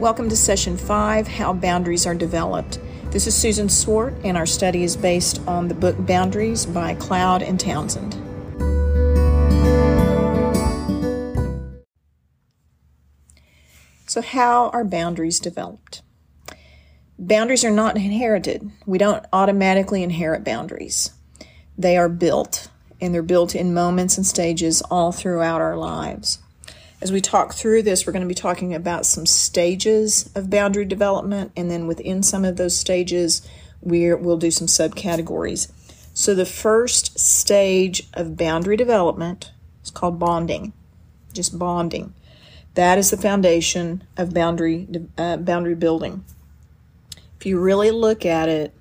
Welcome to session five How Boundaries Are Developed. This is Susan Swart, and our study is based on the book Boundaries by Cloud and Townsend. So, how are boundaries developed? Boundaries are not inherited. We don't automatically inherit boundaries. They are built, and they're built in moments and stages all throughout our lives. As we talk through this, we're going to be talking about some stages of boundary development, and then within some of those stages, we will do some subcategories. So, the first stage of boundary development is called bonding, just bonding. That is the foundation of boundary uh, boundary building. If you really look at it,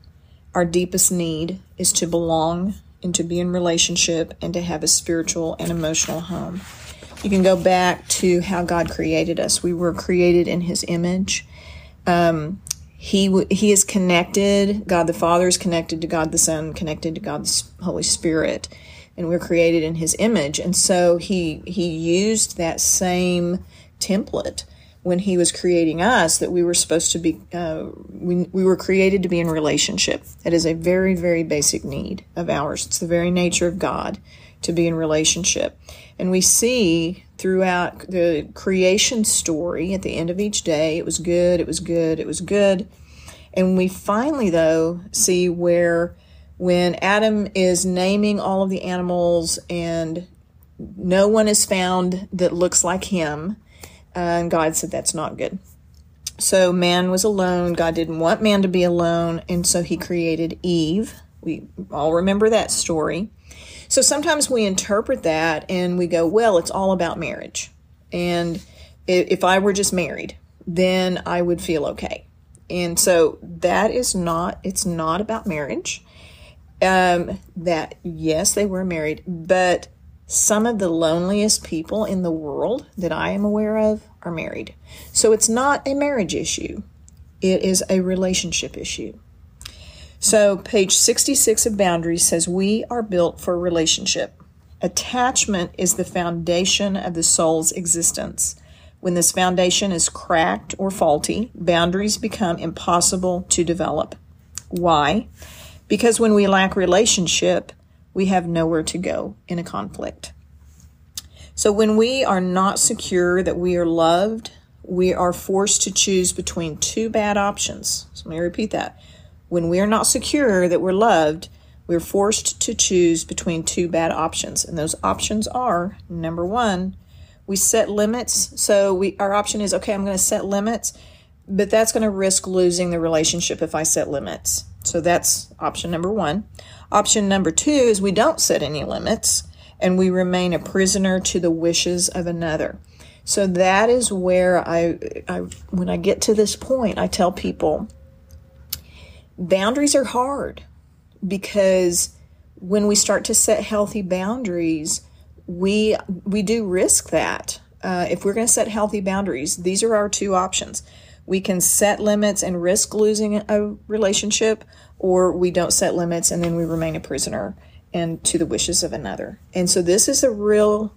our deepest need is to belong and to be in relationship and to have a spiritual and emotional home. You can go back to how God created us. We were created in His image. Um, he He is connected. God the Father is connected to God the Son, connected to God the Holy Spirit, and we're created in His image. And so He He used that same template when he was creating us that we were supposed to be uh, we, we were created to be in relationship it is a very very basic need of ours it's the very nature of god to be in relationship and we see throughout the creation story at the end of each day it was good it was good it was good and we finally though see where when adam is naming all of the animals and no one is found that looks like him uh, and God said that's not good. So man was alone. God didn't want man to be alone, and so he created Eve. We all remember that story. So sometimes we interpret that and we go, well, it's all about marriage. And if I were just married, then I would feel okay. And so that is not, it's not about marriage. Um, that, yes, they were married, but some of the loneliest people in the world that I am aware of are married. So it's not a marriage issue, it is a relationship issue. So, page 66 of Boundaries says, We are built for relationship. Attachment is the foundation of the soul's existence. When this foundation is cracked or faulty, boundaries become impossible to develop. Why? Because when we lack relationship, we have nowhere to go in a conflict. So when we are not secure that we are loved, we are forced to choose between two bad options. So let me repeat that. When we are not secure that we're loved, we're forced to choose between two bad options. And those options are number one, we set limits. So we our option is okay, I'm going to set limits, but that's going to risk losing the relationship if I set limits. So that's option number one. Option number two is we don't set any limits and we remain a prisoner to the wishes of another. So that is where I, I when I get to this point, I tell people boundaries are hard because when we start to set healthy boundaries, we we do risk that. Uh, if we're going to set healthy boundaries, these are our two options. We can set limits and risk losing a relationship, or we don't set limits and then we remain a prisoner and to the wishes of another. And so this is a real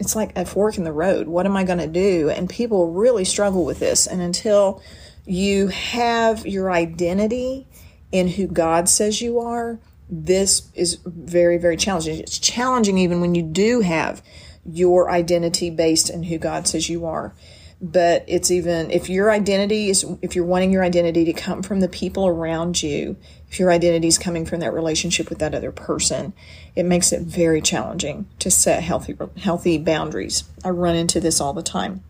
it's like a fork in the road. What am I going to do? And people really struggle with this. And until you have your identity in who God says you are, this is very, very challenging. It's challenging even when you do have your identity based in who God says you are. But it's even if your identity is if you're wanting your identity to come from the people around you if your identity is coming from that relationship with that other person it makes it very challenging to set healthy healthy boundaries. I run into this all the time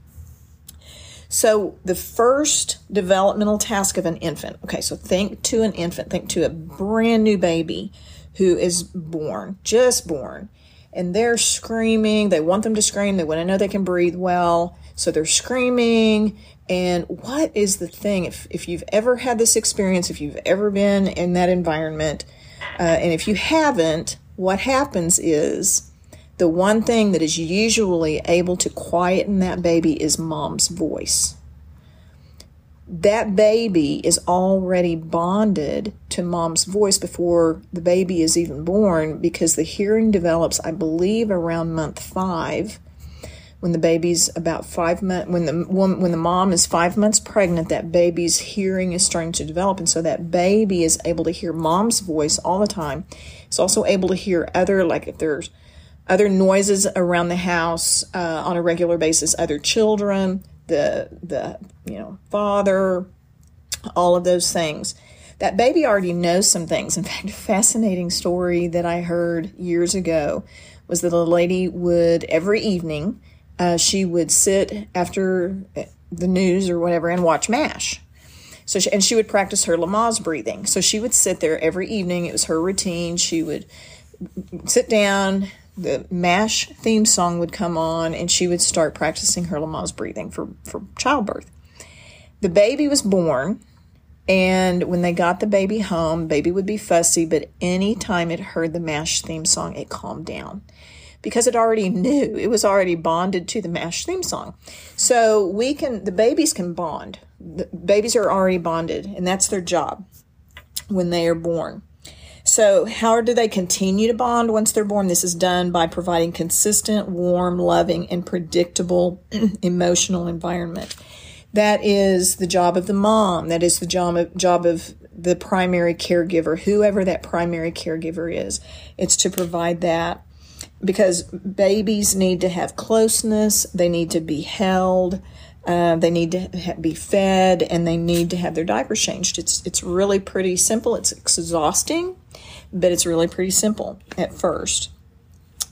so the first developmental task of an infant okay so think to an infant think to a brand new baby who is born just born and they're screaming they want them to scream they want to know they can breathe well so they're screaming. And what is the thing? If, if you've ever had this experience, if you've ever been in that environment, uh, and if you haven't, what happens is the one thing that is usually able to quieten that baby is mom's voice. That baby is already bonded to mom's voice before the baby is even born because the hearing develops, I believe, around month five when the baby's about five months, when the when the mom is five months pregnant, that baby's hearing is starting to develop, and so that baby is able to hear mom's voice all the time. It's also able to hear other, like if there's other noises around the house uh, on a regular basis, other children, the the you know father, all of those things. That baby already knows some things. In fact, a fascinating story that I heard years ago was that a lady would every evening uh, she would sit after the news or whatever and watch MASH. So she, and she would practice her Lamaze breathing. So she would sit there every evening. It was her routine. She would sit down. The MASH theme song would come on, and she would start practicing her Lamaze breathing for, for childbirth. The baby was born, and when they got the baby home, baby would be fussy, but anytime it heard the MASH theme song, it calmed down because it already knew it was already bonded to the MASH theme song. So we can, the babies can bond. The babies are already bonded, and that's their job when they are born. So, how do they continue to bond once they're born? This is done by providing consistent, warm, loving, and predictable emotional environment. That is the job of the mom. That is the job of, job of the primary caregiver, whoever that primary caregiver is. It's to provide that because babies need to have closeness, they need to be held, uh, they need to ha- be fed, and they need to have their diapers changed. It's it's really pretty simple. It's exhausting, but it's really pretty simple at first.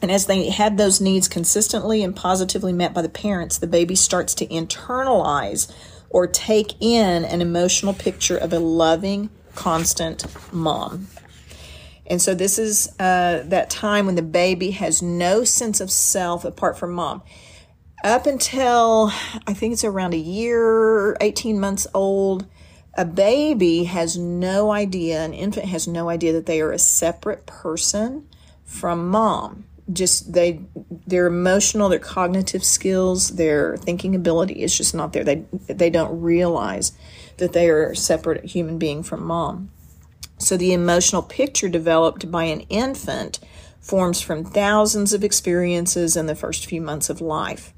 And as they have those needs consistently and positively met by the parents, the baby starts to internalize or take in an emotional picture of a loving, constant mom. And so this is uh, that time when the baby has no sense of self apart from mom. Up until I think it's around a year, 18 months old, a baby has no idea, an infant has no idea that they are a separate person from mom. Just they, their emotional, their cognitive skills, their thinking ability is just not there. They they don't realize that they are a separate human being from mom. So the emotional picture developed by an infant forms from thousands of experiences in the first few months of life.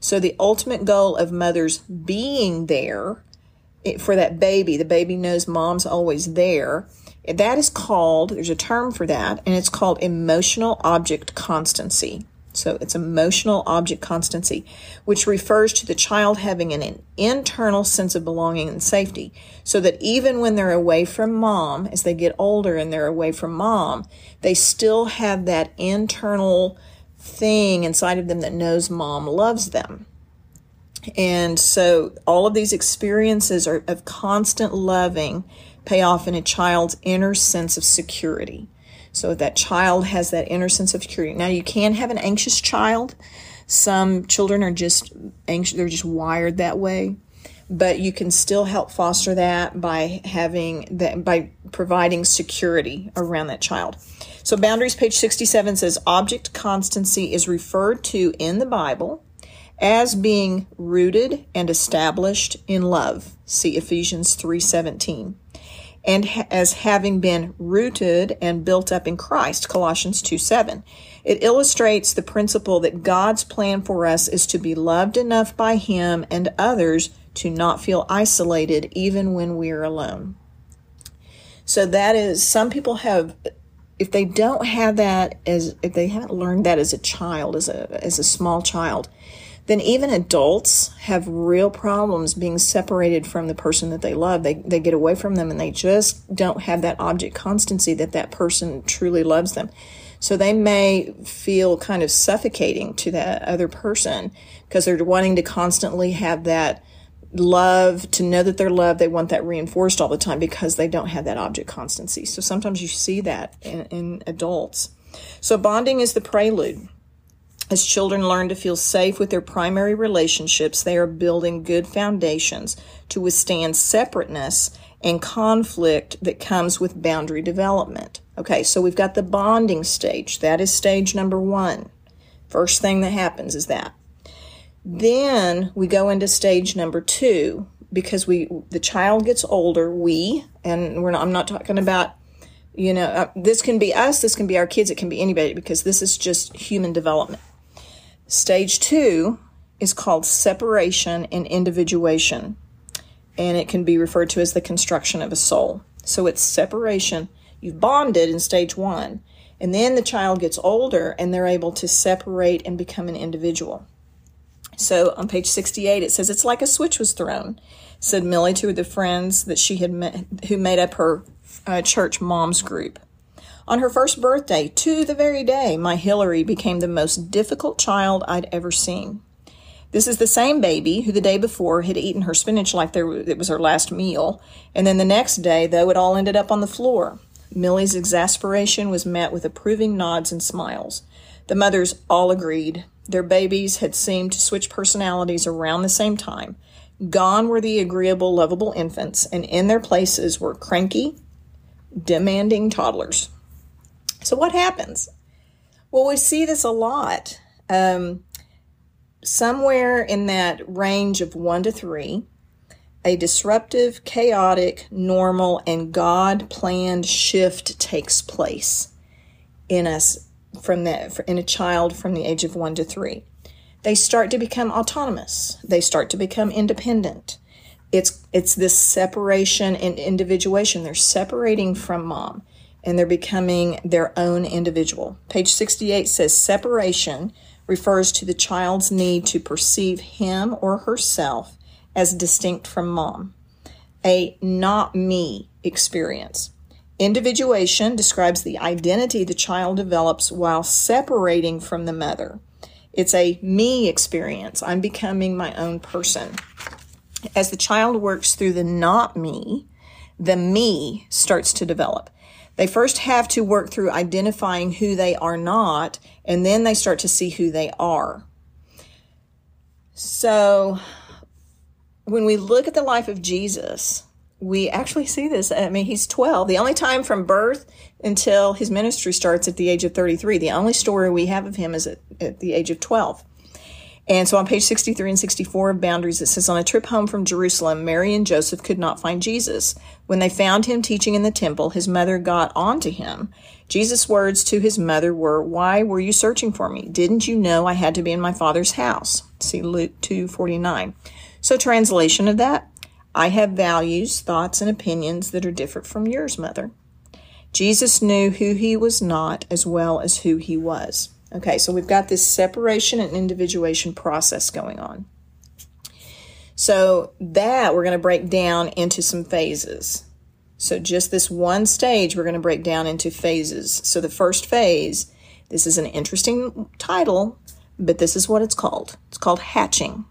So the ultimate goal of mothers being there for that baby, the baby knows mom's always there. That is called, there's a term for that, and it's called emotional object constancy. So it's emotional object constancy, which refers to the child having an, internal sense of belonging and safety. So that even when they're away from mom, as they get older and they're away from mom, they still have that internal thing inside of them that knows mom loves them. And so all of these experiences are of constant loving pay off in a child's inner sense of security. So that child has that inner sense of security. Now you can have an anxious child. Some children are just anxious, they're just wired that way. But you can still help foster that by having that by providing security around that child. So boundaries page 67 says object constancy is referred to in the Bible as being rooted and established in love. See Ephesians 3:17 and as having been rooted and built up in Christ, Colossians 2 7. It illustrates the principle that God's plan for us is to be loved enough by Him and others to not feel isolated even when we're alone. So that is, some people have, if they don't have that as, if they haven't learned that as a child, as a, as a small child, then even adults have real problems being separated from the person that they love. They, they get away from them and they just don't have that object constancy that that person truly loves them. So they may feel kind of suffocating to that other person because they're wanting to constantly have that love, to know that they're loved. They want that reinforced all the time because they don't have that object constancy. So sometimes you see that in, in adults. So bonding is the prelude. As children learn to feel safe with their primary relationships, they are building good foundations to withstand separateness and conflict that comes with boundary development. Okay, so we've got the bonding stage. That is stage number one. First thing that happens is that. Then we go into stage number two because we the child gets older. We and we're not, I'm not talking about you know uh, this can be us, this can be our kids, it can be anybody because this is just human development. Stage two is called separation and individuation, and it can be referred to as the construction of a soul. So it's separation. You've bonded in stage one, and then the child gets older and they're able to separate and become an individual. So on page 68, it says, It's like a switch was thrown, said Millie to the friends that she had met, who made up her uh, church moms group. On her first birthday, to the very day, my Hillary became the most difficult child I'd ever seen. This is the same baby who the day before had eaten her spinach like there, it was her last meal, and then the next day, though, it all ended up on the floor. Millie's exasperation was met with approving nods and smiles. The mothers all agreed. Their babies had seemed to switch personalities around the same time. Gone were the agreeable, lovable infants, and in their places were cranky, demanding toddlers. So, what happens? Well, we see this a lot. Um, somewhere in that range of one to three, a disruptive, chaotic, normal, and God planned shift takes place in us from that in a child from the age of one to three. They start to become autonomous. They start to become independent. It's it's this separation and individuation. They're separating from mom and they're becoming their own individual. Page 68 says separation refers to the child's need to perceive him or herself as distinct from mom. A not me experience. Individuation describes the identity the child develops while separating from the mother. It's a me experience. I'm becoming my own person. As the child works through the not me, the me starts to develop. They first have to work through identifying who they are not, and then they start to see who they are. So, when we look at the life of Jesus, we actually see this. I mean, he's 12. The only time from birth until his ministry starts at the age of 33. The only story we have of him is at, at the age of 12. And so on page 63 and 64 of Boundaries, it says, On a trip home from Jerusalem, Mary and Joseph could not find Jesus. When they found him teaching in the temple, his mother got on to him. Jesus' words to his mother were, Why were you searching for me? Didn't you know I had to be in my father's house? See Luke 2.49. So translation of that, I have values, thoughts, and opinions that are different from yours, mother. Jesus knew who he was not as well as who he was. Okay, so we've got this separation and individuation process going on. So that we're going to break down into some phases. So just this one stage, we're going to break down into phases. So the first phase, this is an interesting title, but this is what it's called. It's called hatching.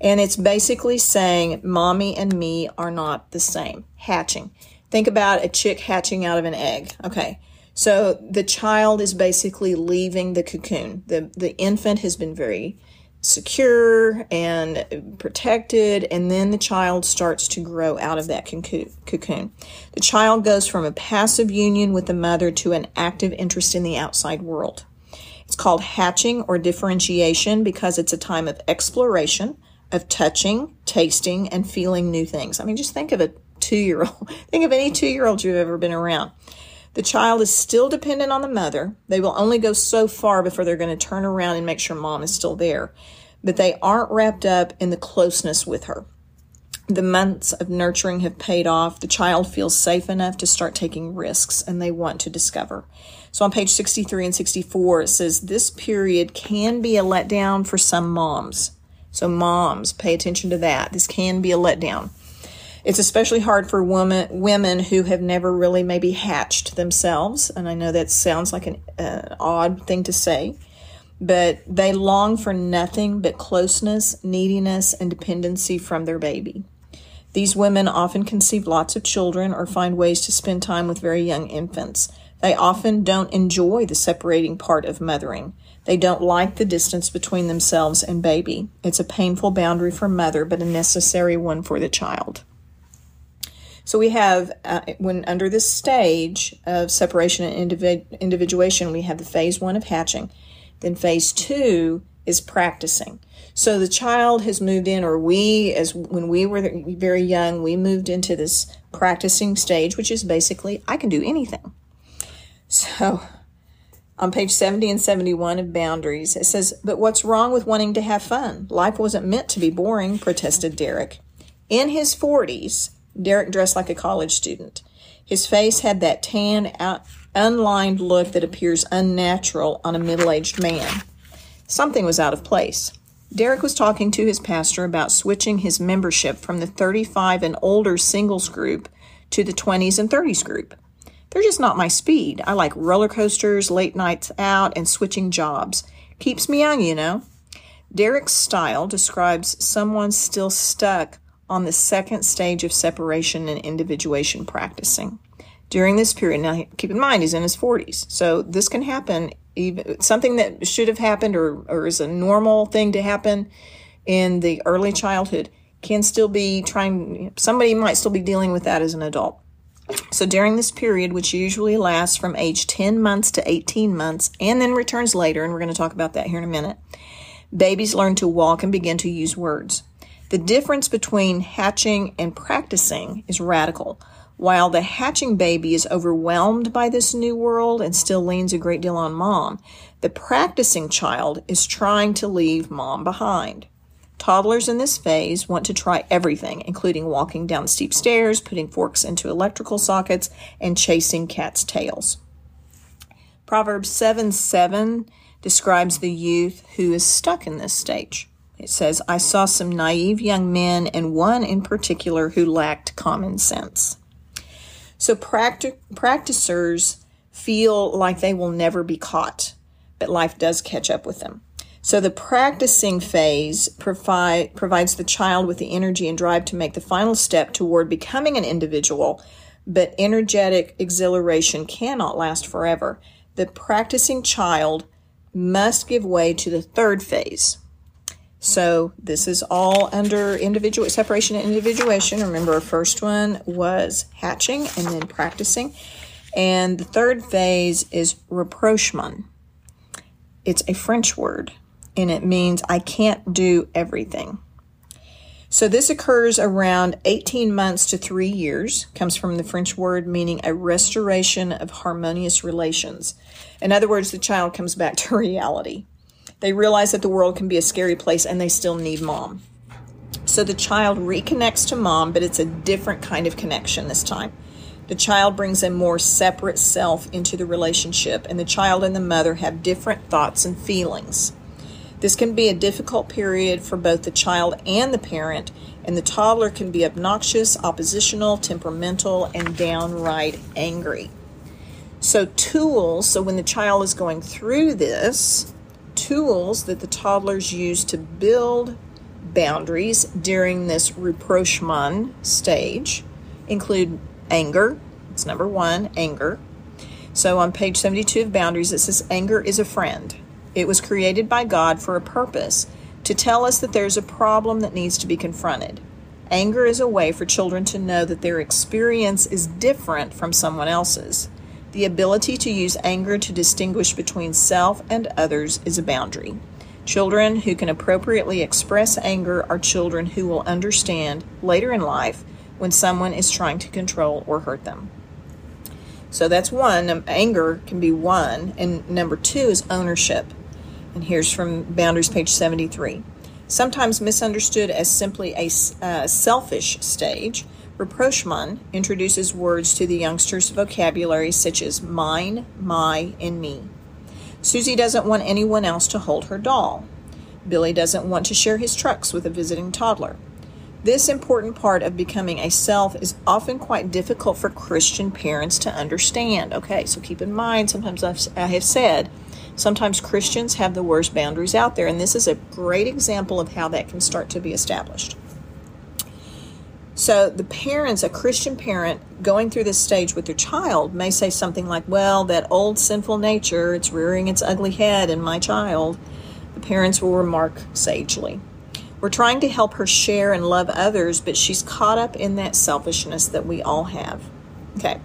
And it's basically saying mommy and me are not the same. Hatching. Think about a chick hatching out of an egg. Okay. So the child is basically leaving the cocoon. The, the infant has been very secure and protected, and then the child starts to grow out of that cocoon. The child goes from a passive union with the mother to an active interest in the outside world. It's called hatching or differentiation because it's a time of exploration, of touching, tasting, and feeling new things. I mean, just think of a two year old. Think of any two year old you've ever been around. The child is still dependent on the mother. They will only go so far before they're going to turn around and make sure mom is still there. But they aren't wrapped up in the closeness with her. The months of nurturing have paid off. The child feels safe enough to start taking risks and they want to discover. So on page 63 and 64, it says this period can be a letdown for some moms. So, moms, pay attention to that. This can be a letdown. It's especially hard for women women who have never really maybe hatched themselves, and I know that sounds like an uh, odd thing to say, but they long for nothing but closeness, neediness, and dependency from their baby. These women often conceive lots of children or find ways to spend time with very young infants. They often don't enjoy the separating part of mothering. They don't like the distance between themselves and baby. It's a painful boundary for mother, but a necessary one for the child. So we have, uh, when under this stage of separation and individ- individuation, we have the phase one of hatching. Then phase two is practicing. So the child has moved in, or we, as when we were very young, we moved into this practicing stage, which is basically I can do anything. So On page 70 and 71 of Boundaries, it says, But what's wrong with wanting to have fun? Life wasn't meant to be boring, protested Derek. In his 40s, Derek dressed like a college student. His face had that tan, unlined look that appears unnatural on a middle aged man. Something was out of place. Derek was talking to his pastor about switching his membership from the 35 and older singles group to the 20s and 30s group. They're just not my speed. I like roller coasters, late nights out, and switching jobs. Keeps me young, you know. Derek's style describes someone still stuck on the second stage of separation and individuation practicing. During this period, now keep in mind he's in his 40s, so this can happen even something that should have happened or, or is a normal thing to happen in the early childhood can still be trying somebody might still be dealing with that as an adult so during this period which usually lasts from age 10 months to 18 months and then returns later and we're going to talk about that here in a minute babies learn to walk and begin to use words the difference between hatching and practicing is radical while the hatching baby is overwhelmed by this new world and still leans a great deal on mom, the practicing child is trying to leave mom behind. Toddlers in this phase want to try everything, including walking down steep stairs, putting forks into electrical sockets, and chasing cats' tails. Proverbs 7 7 describes the youth who is stuck in this stage. It says, I saw some naive young men and one in particular who lacked common sense. So practic- practicers feel like they will never be caught, but life does catch up with them. So the practicing phase provide, provides the child with the energy and drive to make the final step toward becoming an individual, but energetic exhilaration cannot last forever. The practicing child must give way to the third phase, so this is all under individual separation and individuation. Remember, our first one was hatching and then practicing. And the third phase is rapprochement. It's a French word and it means I can't do everything. So this occurs around 18 months to three years, comes from the French word meaning a restoration of harmonious relations. In other words, the child comes back to reality. They realize that the world can be a scary place and they still need mom. So the child reconnects to mom, but it's a different kind of connection this time. The child brings a more separate self into the relationship, and the child and the mother have different thoughts and feelings. This can be a difficult period for both the child and the parent, and the toddler can be obnoxious, oppositional, temperamental, and downright angry. So, tools, so when the child is going through this, tools that the toddlers use to build boundaries during this rapprochement stage include anger. It's number one, anger. So on page 72 of Boundaries, it says, Anger is a friend. It was created by God for a purpose to tell us that there's a problem that needs to be confronted. Anger is a way for children to know that their experience is different from someone else's. The ability to use anger to distinguish between self and others is a boundary. Children who can appropriately express anger are children who will understand later in life when someone is trying to control or hurt them. So that's one. Anger can be one. And number two is ownership. And here's from Boundaries, page 73. Sometimes misunderstood as simply a uh, selfish stage, Rapprochement introduces words to the youngster's vocabulary such as mine, my, and me. Susie doesn't want anyone else to hold her doll. Billy doesn't want to share his trucks with a visiting toddler. This important part of becoming a self is often quite difficult for Christian parents to understand. Okay, so keep in mind, sometimes I've, I have said, sometimes Christians have the worst boundaries out there, and this is a great example of how that can start to be established. So the parents, a Christian parent going through this stage with their child may say something like, Well, that old sinful nature, it's rearing its ugly head in my child. The parents will remark sagely. We're trying to help her share and love others, but she's caught up in that selfishness that we all have. Okay,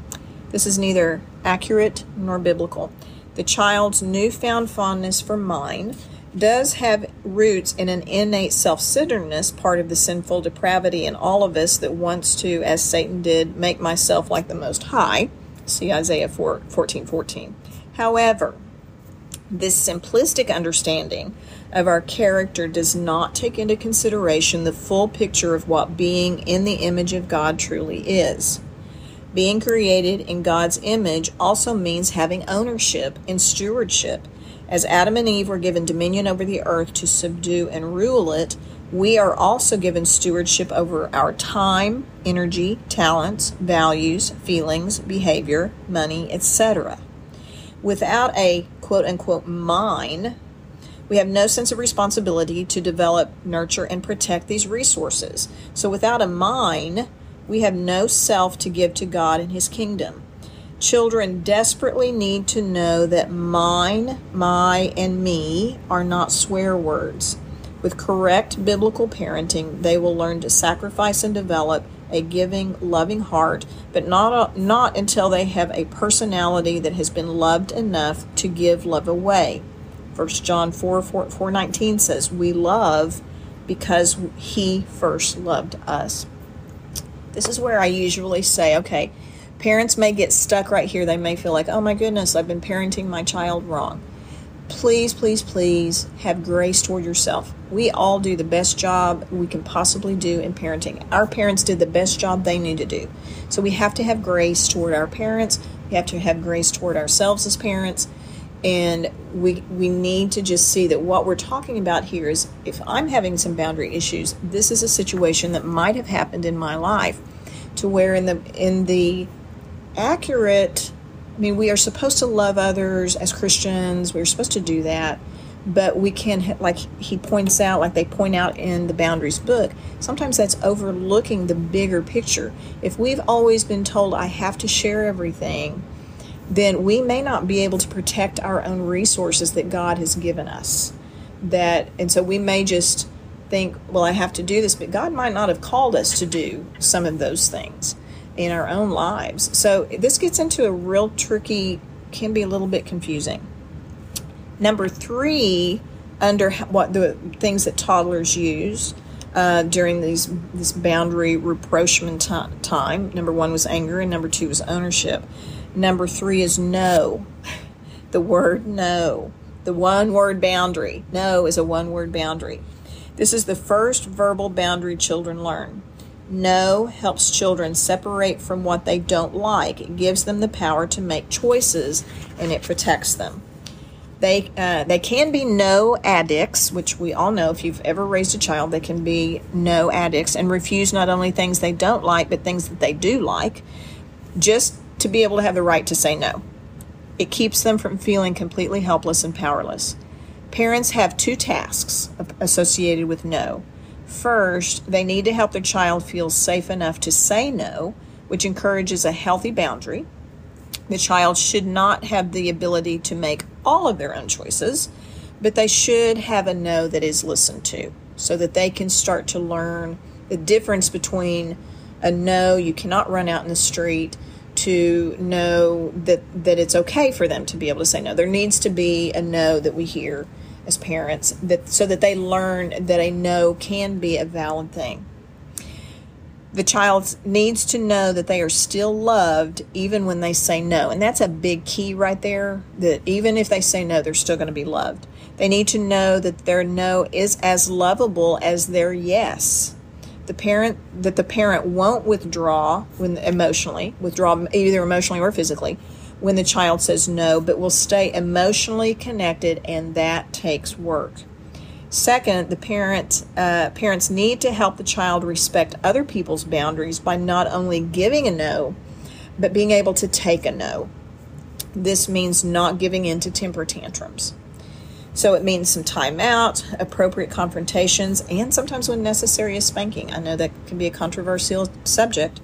this is neither accurate nor biblical. The child's newfound fondness for mine does have roots in an innate self centeredness, part of the sinful depravity in all of us that wants to, as Satan did, make myself like the Most High. See Isaiah 4, 14 14. However, This simplistic understanding of our character does not take into consideration the full picture of what being in the image of God truly is. Being created in God's image also means having ownership and stewardship. As Adam and Eve were given dominion over the earth to subdue and rule it, we are also given stewardship over our time, energy, talents, values, feelings, behavior, money, etc. Without a quote unquote mine, we have no sense of responsibility to develop, nurture, and protect these resources. So without a mine, we have no self to give to God and His kingdom. Children desperately need to know that mine, my, and me are not swear words. With correct biblical parenting, they will learn to sacrifice and develop a giving, loving heart, but not, not until they have a personality that has been loved enough to give love away. 1 John 4, 4, 4 19 says, We love because he first loved us. This is where I usually say, okay, parents may get stuck right here. They may feel like, oh my goodness, I've been parenting my child wrong please, please, please have grace toward yourself. We all do the best job we can possibly do in parenting. Our parents did the best job they knew to do. So we have to have grace toward our parents. We have to have grace toward ourselves as parents. And we we need to just see that what we're talking about here is if I'm having some boundary issues, this is a situation that might have happened in my life to where in the in the accurate I mean, we are supposed to love others as Christians. We're supposed to do that. But we can, like he points out, like they point out in the Boundaries book, sometimes that's overlooking the bigger picture. If we've always been told, I have to share everything, then we may not be able to protect our own resources that God has given us. That, and so we may just think, well, I have to do this, but God might not have called us to do some of those things in our own lives. So this gets into a real tricky, can be a little bit confusing. Number three, under what the things that toddlers use uh, during these this boundary rapprochement t- time. Number one was anger, and number two was ownership. Number three is no. The word no. The one word boundary. No is a one word boundary. This is the first verbal boundary children learn. No helps children separate from what they don't like. It gives them the power to make choices and it protects them. They, uh, they can be no addicts, which we all know if you've ever raised a child, they can be no addicts and refuse not only things they don't like, but things that they do like, just to be able to have the right to say no. It keeps them from feeling completely helpless and powerless. Parents have two tasks associated with no First, they need to help their child feel safe enough to say no, which encourages a healthy boundary. The child should not have the ability to make all of their own choices, but they should have a no that is listened to so that they can start to learn the difference between a no, you cannot run out in the street, to know that, that it's okay for them to be able to say no. There needs to be a no that we hear as parents that so that they learn that a no can be a valid thing. The child needs to know that they are still loved even when they say no. And that's a big key right there that even if they say no, they're still going to be loved. They need to know that their no is as lovable as their yes. The parent that the parent won't withdraw when emotionally, withdraw either emotionally or physically when the child says no, but will stay emotionally connected, and that takes work. Second, the parent, uh, parents need to help the child respect other people's boundaries by not only giving a no, but being able to take a no. This means not giving in to temper tantrums. So it means some time out, appropriate confrontations, and sometimes when necessary, a spanking. I know that can be a controversial subject,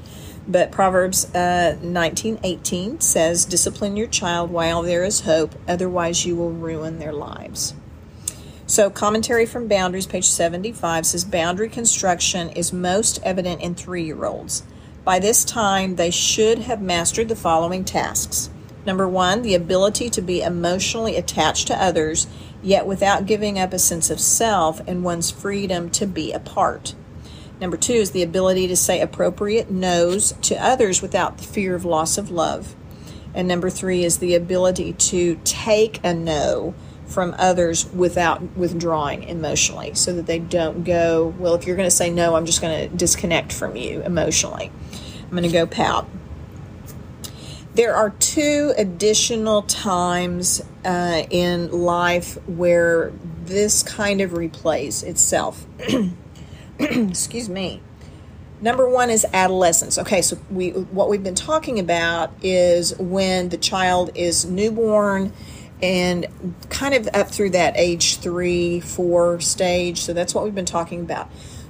but Proverbs uh, 19:18 says, "Discipline your child while there is hope; otherwise, you will ruin their lives." So, commentary from Boundaries, page 75 says, "Boundary construction is most evident in three-year-olds. By this time, they should have mastered the following tasks." Number one, the ability to be emotionally attached to others, yet without giving up a sense of self and one's freedom to be apart. Number two is the ability to say appropriate no's to others without the fear of loss of love. And number three is the ability to take a no from others without withdrawing emotionally so that they don't go, well, if you're going to say no, I'm just going to disconnect from you emotionally. I'm going to go pout. There are two additional times uh, in life where this kind of replays itself. Excuse me. Number one is adolescence. Okay, so we what we've been talking about is when the child is newborn and kind of up through that age three, four stage. So that's what we've been talking about.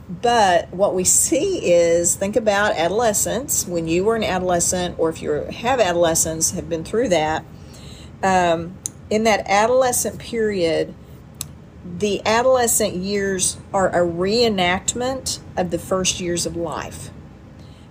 But what we see is think about adolescence when you were an adolescent, or if you have adolescents, have been through that. Um, in that adolescent period, the adolescent years are a reenactment of the first years of life.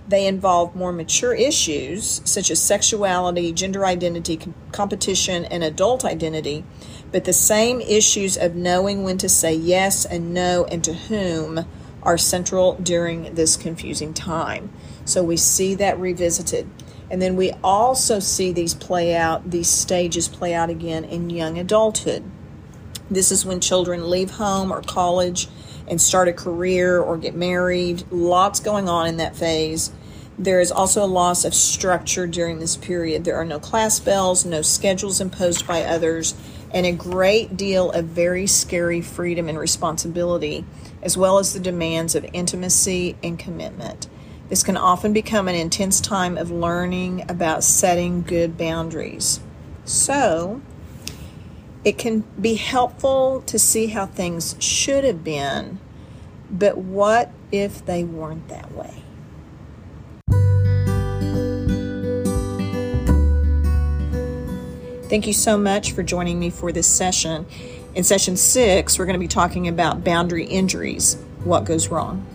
They involve more mature issues such as sexuality, gender identity, competition, and adult identity, but the same issues of knowing when to say yes and no and to whom are central during this confusing time. So we see that revisited. And then we also see these play out, these stages play out again in young adulthood. This is when children leave home or college and start a career or get married. Lots going on in that phase. There is also a loss of structure during this period. There are no class bells, no schedules imposed by others, and a great deal of very scary freedom and responsibility, as well as the demands of intimacy and commitment. This can often become an intense time of learning about setting good boundaries. So, it can be helpful to see how things should have been, but what if they weren't that way? Thank you so much for joining me for this session. In session six, we're going to be talking about boundary injuries what goes wrong.